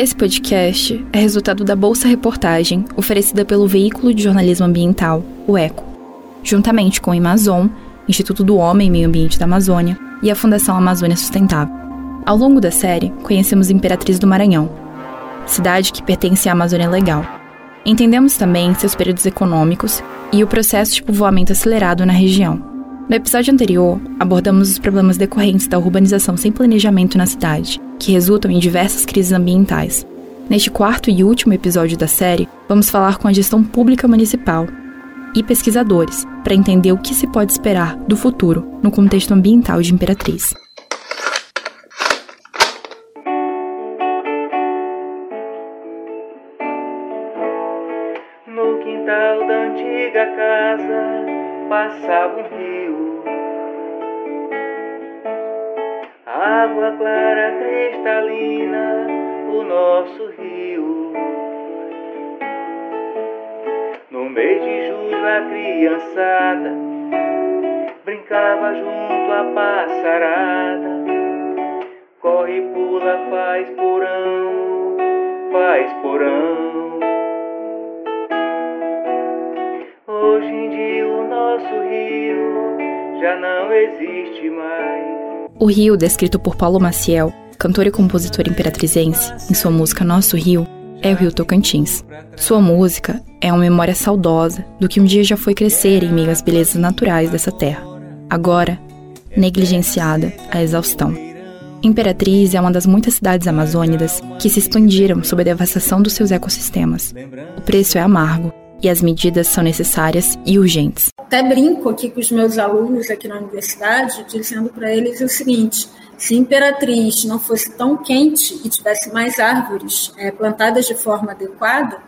Esse podcast é resultado da Bolsa Reportagem oferecida pelo Veículo de Jornalismo Ambiental, o ECO, juntamente com o Amazon, Instituto do Homem e Meio Ambiente da Amazônia e a Fundação Amazônia Sustentável. Ao longo da série, conhecemos Imperatriz do Maranhão, cidade que pertence à Amazônia Legal. Entendemos também seus períodos econômicos e o processo de povoamento acelerado na região. No episódio anterior, abordamos os problemas decorrentes da urbanização sem planejamento na cidade, que resultam em diversas crises ambientais. Neste quarto e último episódio da série, vamos falar com a gestão pública municipal e pesquisadores para entender o que se pode esperar do futuro no contexto ambiental de Imperatriz. Nosso rio. No mês de julho a criançada brincava junto à passarada. Corre, pula, faz porão, faz porão. Hoje em dia o nosso rio já não existe mais. O rio, descrito por Paulo Maciel, cantor e compositor imperatrizense, em sua música Nosso Rio, é o Rio Tocantins. Sua música é uma memória saudosa do que um dia já foi crescer em meio às belezas naturais dessa terra, agora negligenciada à exaustão. Imperatriz é uma das muitas cidades amazônicas que se expandiram sob a devastação dos seus ecossistemas. O preço é amargo e as medidas são necessárias e urgentes. Até brinco aqui com os meus alunos aqui na universidade, dizendo para eles o seguinte: se Imperatriz não fosse tão quente e tivesse mais árvores é, plantadas de forma adequada,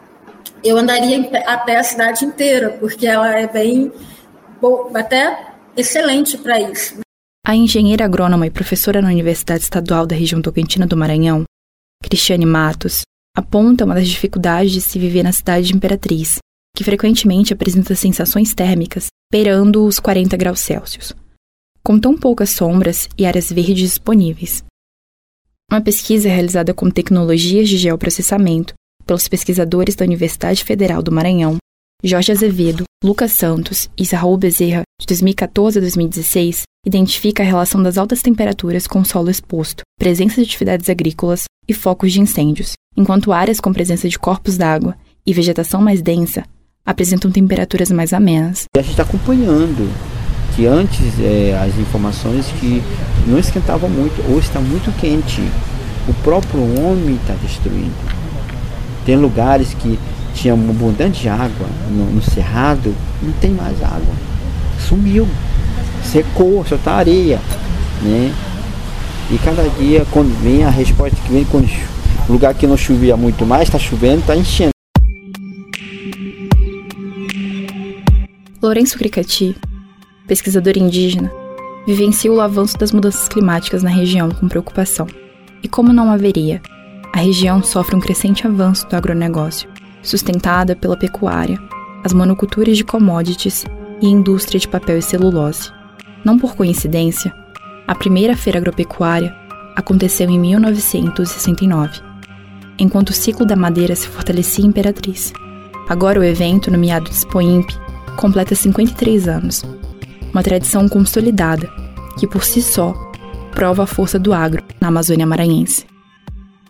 eu andaria a pé a cidade inteira, porque ela é bem, até excelente para isso. A engenheira agrônoma e professora na Universidade Estadual da região Tocantina do Maranhão, Cristiane Matos, aponta uma das dificuldades de se viver na cidade de Imperatriz, que frequentemente apresenta sensações térmicas beirando os 40 graus Celsius, com tão poucas sombras e áreas verdes disponíveis. Uma pesquisa realizada com tecnologias de geoprocessamento pelos pesquisadores da Universidade Federal do Maranhão, Jorge Azevedo, Lucas Santos e Raul Bezerra, de 2014 a 2016, identifica a relação das altas temperaturas com o solo exposto, presença de atividades agrícolas e focos de incêndios, enquanto áreas com presença de corpos d'água e vegetação mais densa apresentam temperaturas mais amenas. A gente está acompanhando que antes é, as informações que não esquentava muito, hoje está muito quente. O próprio homem está destruindo. Tem lugares que tinha abundante água no, no, cerrado, não tem mais água. Sumiu, secou, só está areia. Né? E cada dia, quando vem a resposta que vem, quando lugar que não chovia muito mais, está chovendo, está enchendo. Lourenço Cricati, pesquisador indígena, vivencia o avanço das mudanças climáticas na região com preocupação. E como não haveria, a região sofre um crescente avanço do agronegócio, sustentada pela pecuária, as monoculturas de commodities e indústria de papel e celulose. Não por coincidência, a primeira feira agropecuária aconteceu em 1969, enquanto o ciclo da madeira se fortalecia em Imperatriz. Agora o evento, nomeado Expoimp, completa 53 anos. Uma tradição consolidada, que por si só prova a força do agro na Amazônia maranhense.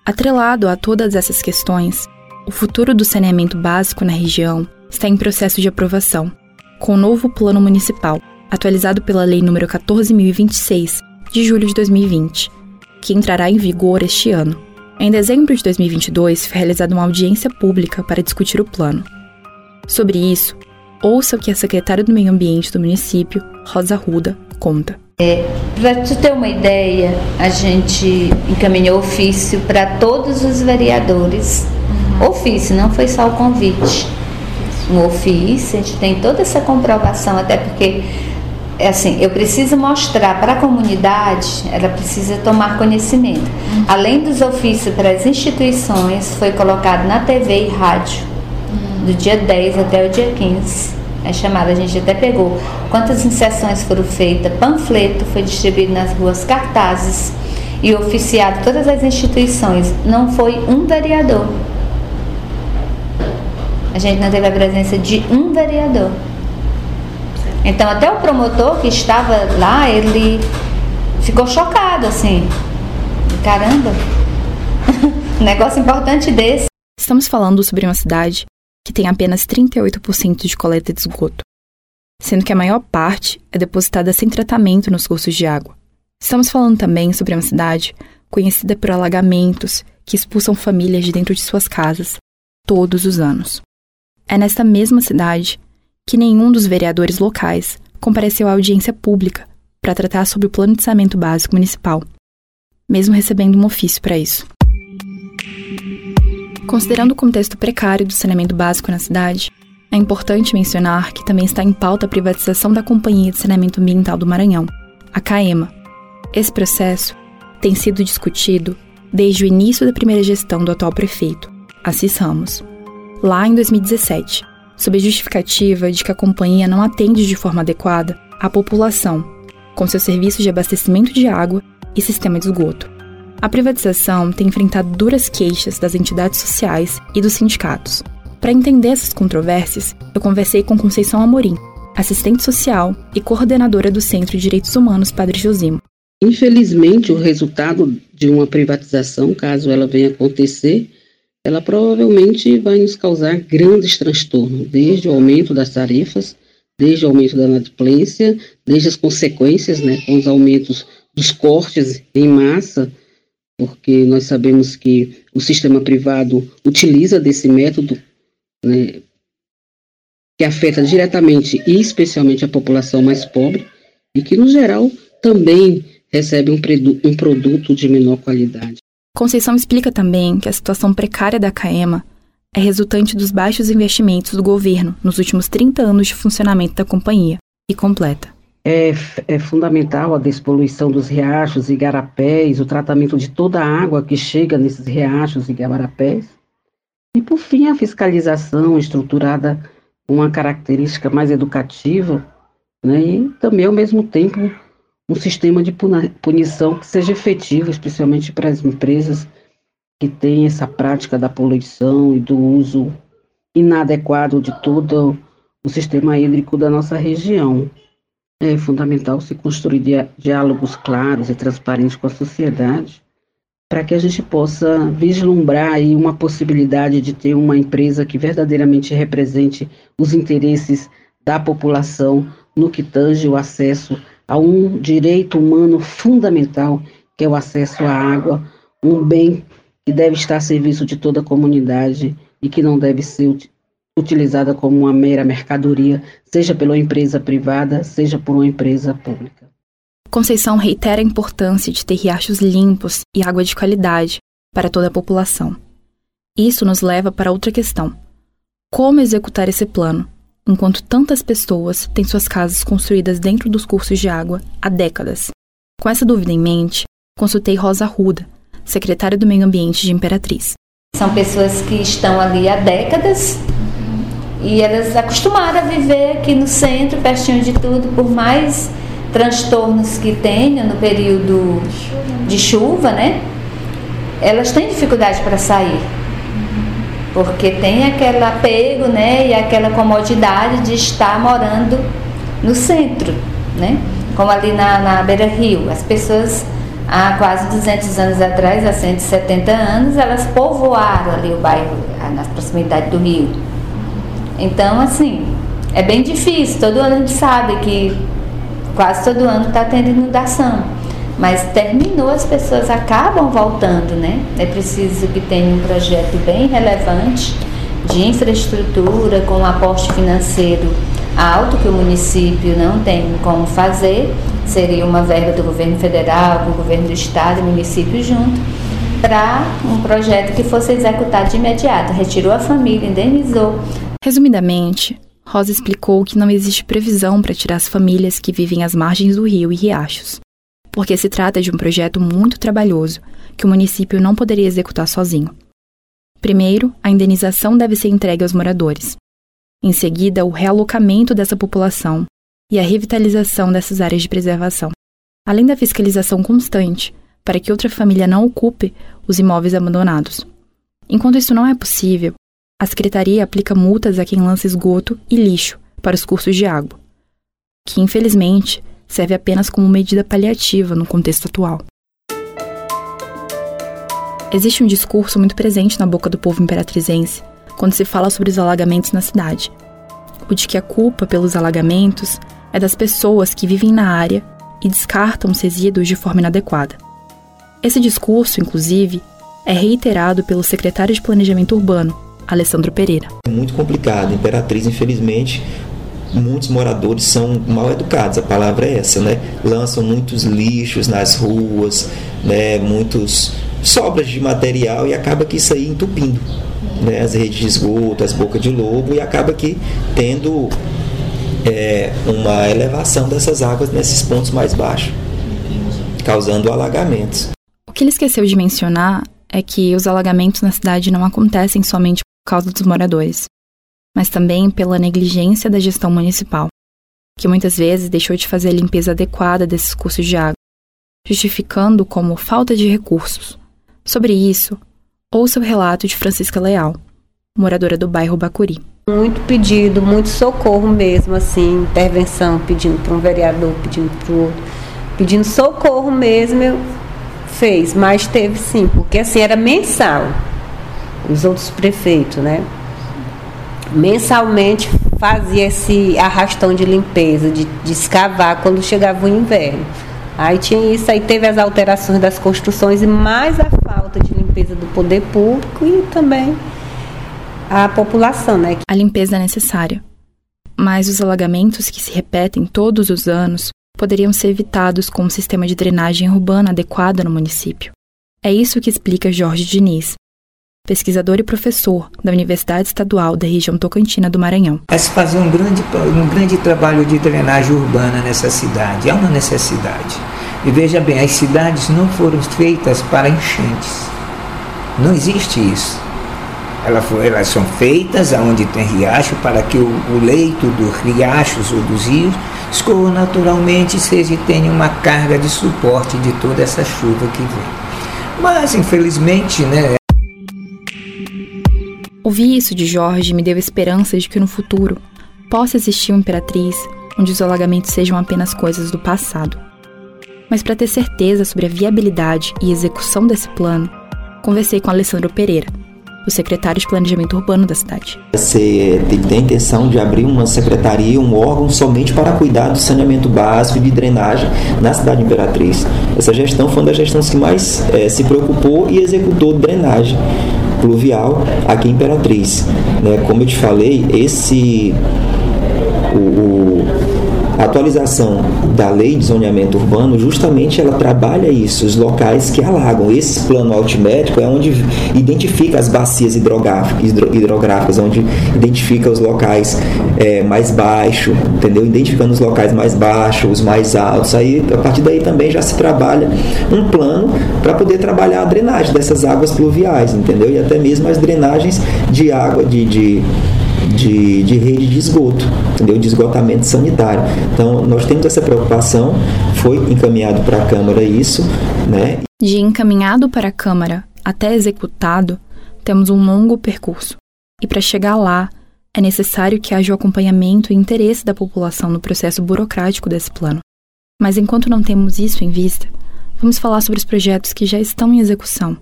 Atrelado a todas essas questões, o futuro do saneamento básico na região está em processo de aprovação, com o novo Plano Municipal, atualizado pela Lei nº 14.026, de julho de 2020, que entrará em vigor este ano. Em dezembro de 2022, foi realizada uma audiência pública para discutir o plano. Sobre isso, ouça o que a secretária do Meio Ambiente do município, Rosa Ruda, conta. É, para tu ter uma ideia, a gente encaminhou ofício para todos os vereadores. Uhum. Ofício, não foi só o convite. Um ofício, a gente tem toda essa comprovação, até porque é assim, eu preciso mostrar para a comunidade, ela precisa tomar conhecimento. Uhum. Além dos ofícios para as instituições, foi colocado na TV e rádio do dia 10 até o dia 15. É chamada, a gente até pegou quantas inserções foram feitas, panfleto foi distribuído nas ruas, cartazes. e oficiado todas as instituições, não foi um vereador. A gente não teve a presença de um vereador. Então até o promotor que estava lá, ele ficou chocado assim. Caramba, negócio importante desse. Estamos falando sobre uma cidade que tem apenas 38% de coleta de esgoto, sendo que a maior parte é depositada sem tratamento nos cursos de água. Estamos falando também sobre uma cidade conhecida por alagamentos que expulsam famílias de dentro de suas casas todos os anos. É nesta mesma cidade que nenhum dos vereadores locais compareceu à audiência pública para tratar sobre o Saneamento Básico Municipal, mesmo recebendo um ofício para isso. Considerando o contexto precário do saneamento básico na cidade, é importante mencionar que também está em pauta a privatização da Companhia de Saneamento Ambiental do Maranhão, a CAEMA. Esse processo tem sido discutido desde o início da primeira gestão do atual prefeito, Assis Ramos, lá em 2017, sob a justificativa de que a companhia não atende de forma adequada à população, com seus serviços de abastecimento de água e sistema de esgoto. A privatização tem enfrentado duras queixas das entidades sociais e dos sindicatos. Para entender essas controvérsias, eu conversei com Conceição Amorim, assistente social e coordenadora do Centro de Direitos Humanos Padre Josimo. Infelizmente, o resultado de uma privatização, caso ela venha acontecer, ela provavelmente vai nos causar grandes transtornos, desde o aumento das tarefas, desde o aumento da inadimplência, desde as consequências, né, com os aumentos dos cortes em massa, porque nós sabemos que o sistema privado utiliza desse método, né, que afeta diretamente e especialmente a população mais pobre, e que, no geral, também recebe um, um produto de menor qualidade. Conceição explica também que a situação precária da CAEMA é resultante dos baixos investimentos do governo nos últimos 30 anos de funcionamento da companhia, e completa. É, é, fundamental a despoluição dos riachos e igarapés, o tratamento de toda a água que chega nesses riachos e igarapés. E, por fim, a fiscalização estruturada com uma característica mais educativa né, e também, ao mesmo tempo, um sistema de punição que seja efetivo, especialmente para as empresas que têm essa prática da poluição e do uso inadequado de todo o sistema hídrico da nossa região é fundamental se construir diálogos claros e transparentes com a sociedade para que a gente possa vislumbrar aí uma possibilidade de ter uma empresa que verdadeiramente represente os interesses da população no que tange o acesso a um direito humano fundamental, que é o acesso à água, um bem que deve estar a serviço de toda a comunidade e que não deve ser utilizada como uma mera mercadoria, seja pela empresa privada, seja por uma empresa pública. Conceição reitera a importância de ter riachos limpos e água de qualidade para toda a população. Isso nos leva para outra questão: como executar esse plano, enquanto tantas pessoas têm suas casas construídas dentro dos cursos de água há décadas? Com essa dúvida em mente, consultei Rosa Ruda, secretária do Meio Ambiente de Imperatriz. São pessoas que estão ali há décadas e elas acostumaram a viver aqui no centro, pertinho de tudo, por mais transtornos que tenham no período de chuva, né? Elas têm dificuldade para sair. Porque tem aquele apego, né, e aquela comodidade de estar morando no centro, né? Como ali na, na Beira Rio, as pessoas há quase 200 anos atrás, há 170 anos, elas povoaram ali o bairro, na proximidade do rio então, assim, é bem difícil. Todo ano a gente sabe que quase todo ano está tendo inundação. Mas terminou, as pessoas acabam voltando, né? É preciso que tenha um projeto bem relevante de infraestrutura com um aporte financeiro alto que o município não tem como fazer. Seria uma verba do governo federal, do governo do estado e município junto para um projeto que fosse executado de imediato. Retirou a família, indenizou, Resumidamente, Rosa explicou que não existe previsão para tirar as famílias que vivem às margens do rio e riachos, porque se trata de um projeto muito trabalhoso que o município não poderia executar sozinho. Primeiro, a indenização deve ser entregue aos moradores. Em seguida, o realocamento dessa população e a revitalização dessas áreas de preservação. Além da fiscalização constante, para que outra família não ocupe os imóveis abandonados. Enquanto isso não é possível, a Secretaria aplica multas a quem lança esgoto e lixo para os cursos de água, que infelizmente serve apenas como medida paliativa no contexto atual. Existe um discurso muito presente na boca do povo imperatrizense quando se fala sobre os alagamentos na cidade. O de que a culpa pelos alagamentos é das pessoas que vivem na área e descartam os resíduos de forma inadequada. Esse discurso, inclusive, é reiterado pelo secretário de Planejamento Urbano, Alessandro Pereira. É muito complicado. Imperatriz, infelizmente, muitos moradores são mal educados, a palavra é essa, né? Lançam muitos lixos nas ruas, né? Muitos sobras de material e acaba que isso aí entupindo né? as redes de esgoto, as bocas de lobo e acaba que tendo é, uma elevação dessas águas nesses pontos mais baixos, causando alagamentos. O que ele esqueceu de mencionar é que os alagamentos na cidade não acontecem somente causa dos moradores mas também pela negligência da gestão municipal, que muitas vezes deixou de fazer a limpeza adequada desses cursos de água, justificando como falta de recursos. Sobre isso, ouça o relato de Francisca Leal, moradora do bairro Bacuri. Muito pedido, muito socorro mesmo, assim, intervenção, pedindo para um vereador, pedindo para o outro, pedindo socorro mesmo, fez, mas teve sim, porque assim era mensal, os outros prefeitos, né? mensalmente fazia esse arrastão de limpeza, de, de escavar quando chegava o inverno. Aí tinha isso, aí teve as alterações das construções e mais a falta de limpeza do poder público e também a população, né? A limpeza é necessária, mas os alagamentos que se repetem todos os anos poderiam ser evitados com um sistema de drenagem urbana adequado no município. É isso que explica Jorge Diniz, pesquisador e professor da Universidade Estadual da região Tocantina do Maranhão. É se fazer um grande, um grande trabalho de drenagem urbana nessa cidade, é uma necessidade. E veja bem, as cidades não foram feitas para enchentes. Não existe isso. Elas, são feitas onde tem riacho para que o, leito dos riachos ou dos rios escorra naturalmente, seja tenha uma carga de suporte de toda essa chuva que vem. Mas, infelizmente, né, Ouvir isso de Jorge me deu esperança de que no futuro possa existir uma imperatriz onde os alagamentos sejam apenas coisas do passado. Mas para ter certeza sobre a viabilidade e execução desse plano, conversei com Alessandro Pereira, o secretário de Planejamento Urbano da cidade. Você tem a intenção de abrir uma secretaria, um órgão somente para cuidar do saneamento básico e de drenagem na cidade Imperatriz. Essa gestão foi uma das gestões que mais é, se preocupou e executou drenagem pluvial aqui em Imperatriz. Né? Como eu te falei, esse o, o a atualização da lei de zoneamento urbano, justamente ela trabalha isso, os locais que alagam. Esse plano altimétrico é onde identifica as bacias hidrográficas, onde identifica os locais é, mais baixos, entendeu? Identificando os locais mais baixos, os mais altos. Aí, a partir daí também já se trabalha um plano para poder trabalhar a drenagem dessas águas pluviais, entendeu? E até mesmo as drenagens de água, de, de de, de rede de esgoto, entendeu? de esgotamento sanitário. Então, nós temos essa preocupação, foi encaminhado para a Câmara isso. Né? De encaminhado para a Câmara até executado, temos um longo percurso. E para chegar lá, é necessário que haja o acompanhamento e interesse da população no processo burocrático desse plano. Mas enquanto não temos isso em vista, vamos falar sobre os projetos que já estão em execução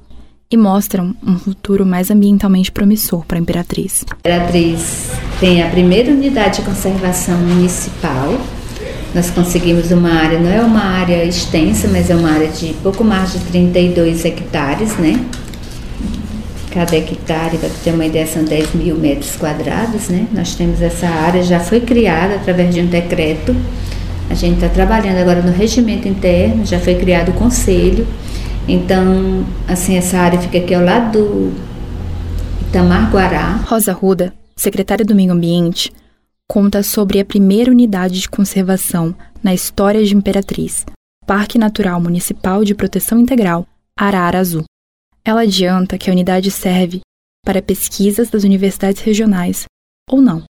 e mostram um futuro mais ambientalmente promissor para a Imperatriz. A Imperatriz tem a primeira unidade de conservação municipal. Nós conseguimos uma área, não é uma área extensa, mas é uma área de pouco mais de 32 hectares, né? Cada hectare, para ter uma ideia, são 10 mil metros quadrados, né? Nós temos essa área, já foi criada através de um decreto. A gente está trabalhando agora no regimento interno, já foi criado o conselho então, assim, essa área fica aqui ao lado do Itamar Guará. Rosa Ruda, secretária do Meio Ambiente, conta sobre a primeira unidade de conservação na história de Imperatriz, Parque Natural Municipal de Proteção Integral, Arara Azul. Ela adianta que a unidade serve para pesquisas das universidades regionais, ou não,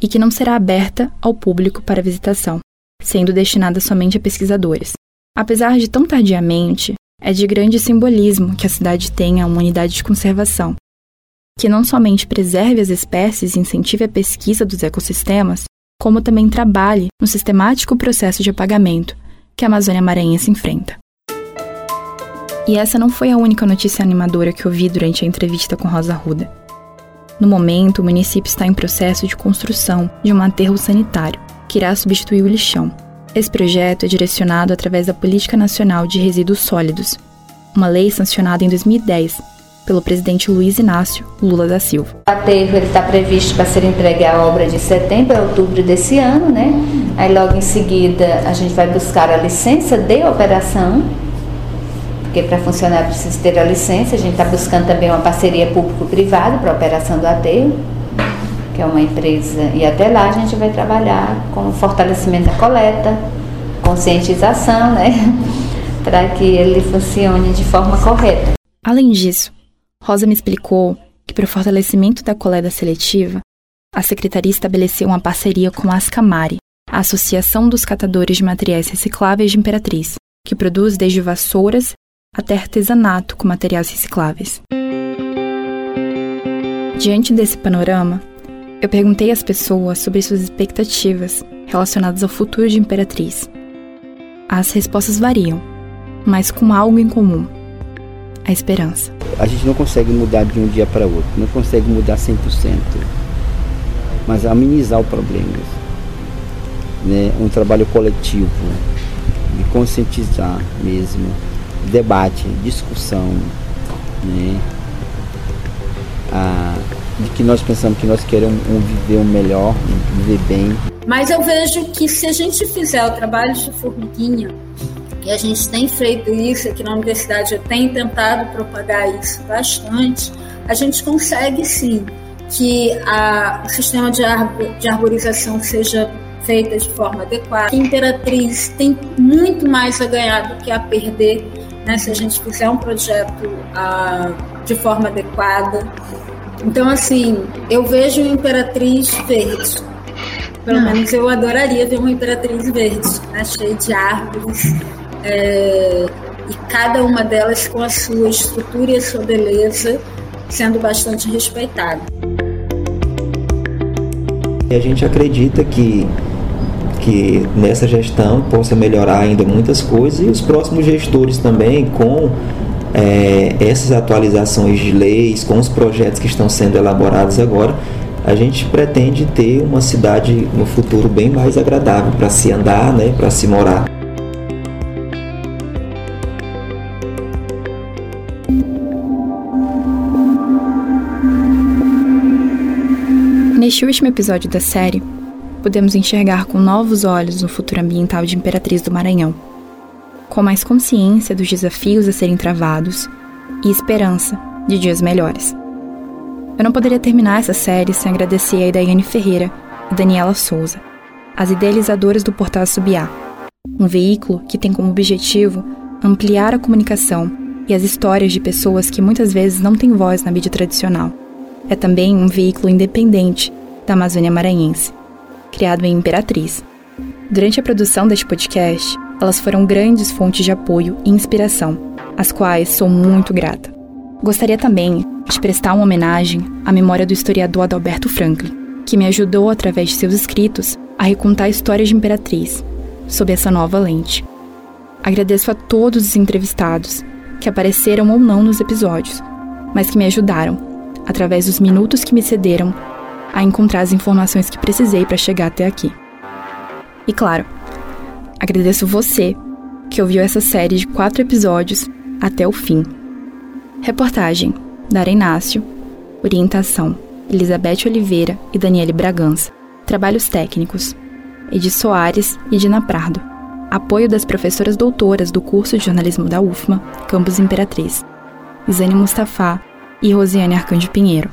e que não será aberta ao público para visitação, sendo destinada somente a pesquisadores. Apesar de tão tardiamente, é de grande simbolismo que a cidade tenha uma unidade de conservação, que não somente preserve as espécies e incentive a pesquisa dos ecossistemas, como também trabalhe no sistemático processo de apagamento que a Amazônia Maranhense enfrenta. E essa não foi a única notícia animadora que ouvi durante a entrevista com Rosa Ruda. No momento, o município está em processo de construção de um aterro sanitário, que irá substituir o lixão. Esse projeto é direcionado através da Política Nacional de Resíduos Sólidos, uma lei sancionada em 2010 pelo presidente Luiz Inácio Lula da Silva. O aterro está previsto para ser entregue a obra de setembro a outubro desse ano, né? Aí logo em seguida a gente vai buscar a licença de operação, porque para funcionar precisa ter a licença. A gente está buscando também uma parceria público-privada para a operação do aterro, que é uma empresa, e até lá a gente vai trabalhar com fortalecimento da coleta, conscientização, né? para que ele funcione de forma correta. Além disso, Rosa me explicou que, para o fortalecimento da coleta seletiva, a secretaria estabeleceu uma parceria com a Ascamari, a Associação dos Catadores de Materiais Recicláveis de Imperatriz, que produz desde vassouras até artesanato com materiais recicláveis. Diante desse panorama, eu perguntei às pessoas sobre suas expectativas relacionadas ao futuro de Imperatriz. As respostas variam, mas com algo em comum: a esperança. A gente não consegue mudar de um dia para outro, não consegue mudar 100%, mas amenizar o problema. Né? Um trabalho coletivo, de conscientizar mesmo, debate, discussão, né? Ah, de que nós pensamos que nós queremos um viver um melhor, um viver bem. Mas eu vejo que se a gente fizer o trabalho de formiguinha, e a gente tem feito isso aqui na universidade, eu tenho tentado propagar isso bastante, a gente consegue sim que a, o sistema de, arbor, de arborização seja feita de forma adequada. A Imperatriz tem muito mais a ganhar do que a perder né, se a gente fizer um projeto ah, de forma adequada. Então, assim, eu vejo Imperatriz verde. Pelo Não. menos eu adoraria ver uma Imperatriz verde, né, cheia de árvores, é, e cada uma delas com a sua estrutura e a sua beleza sendo bastante respeitada. E a gente acredita que que nessa gestão possa melhorar ainda muitas coisas e os próximos gestores também com é, essas atualizações de leis, com os projetos que estão sendo elaborados agora, a gente pretende ter uma cidade no futuro bem mais agradável para se andar, né, para se morar. Neste último episódio da série, podemos enxergar com novos olhos o futuro ambiental de Imperatriz do Maranhão, com mais consciência dos desafios a serem travados e esperança de dias melhores. Eu não poderia terminar essa série sem agradecer a Daiane Ferreira e Daniela Souza, as idealizadoras do Portal Subiá, um veículo que tem como objetivo ampliar a comunicação e as histórias de pessoas que muitas vezes não têm voz na mídia tradicional. É também um veículo independente da Amazônia Maranhense, criado em Imperatriz. Durante a produção deste podcast, elas foram grandes fontes de apoio e inspiração, às quais sou muito grata. Gostaria também de prestar uma homenagem à memória do historiador Adalberto Franklin, que me ajudou através de seus escritos a recontar a história de Imperatriz sob essa nova lente. Agradeço a todos os entrevistados que apareceram ou não nos episódios, mas que me ajudaram, através dos minutos que me cederam a encontrar as informações que precisei para chegar até aqui. E claro, agradeço você que ouviu essa série de quatro episódios até o fim. Reportagem: Dara Inácio. Orientação: Elizabeth Oliveira e Daniele Bragança. Trabalhos técnicos: Edi Soares e Dina Prado. Apoio das professoras doutoras do curso de jornalismo da UFMA, Campus Imperatriz. Isane Mustafa e Rosiane Arcanjo Pinheiro.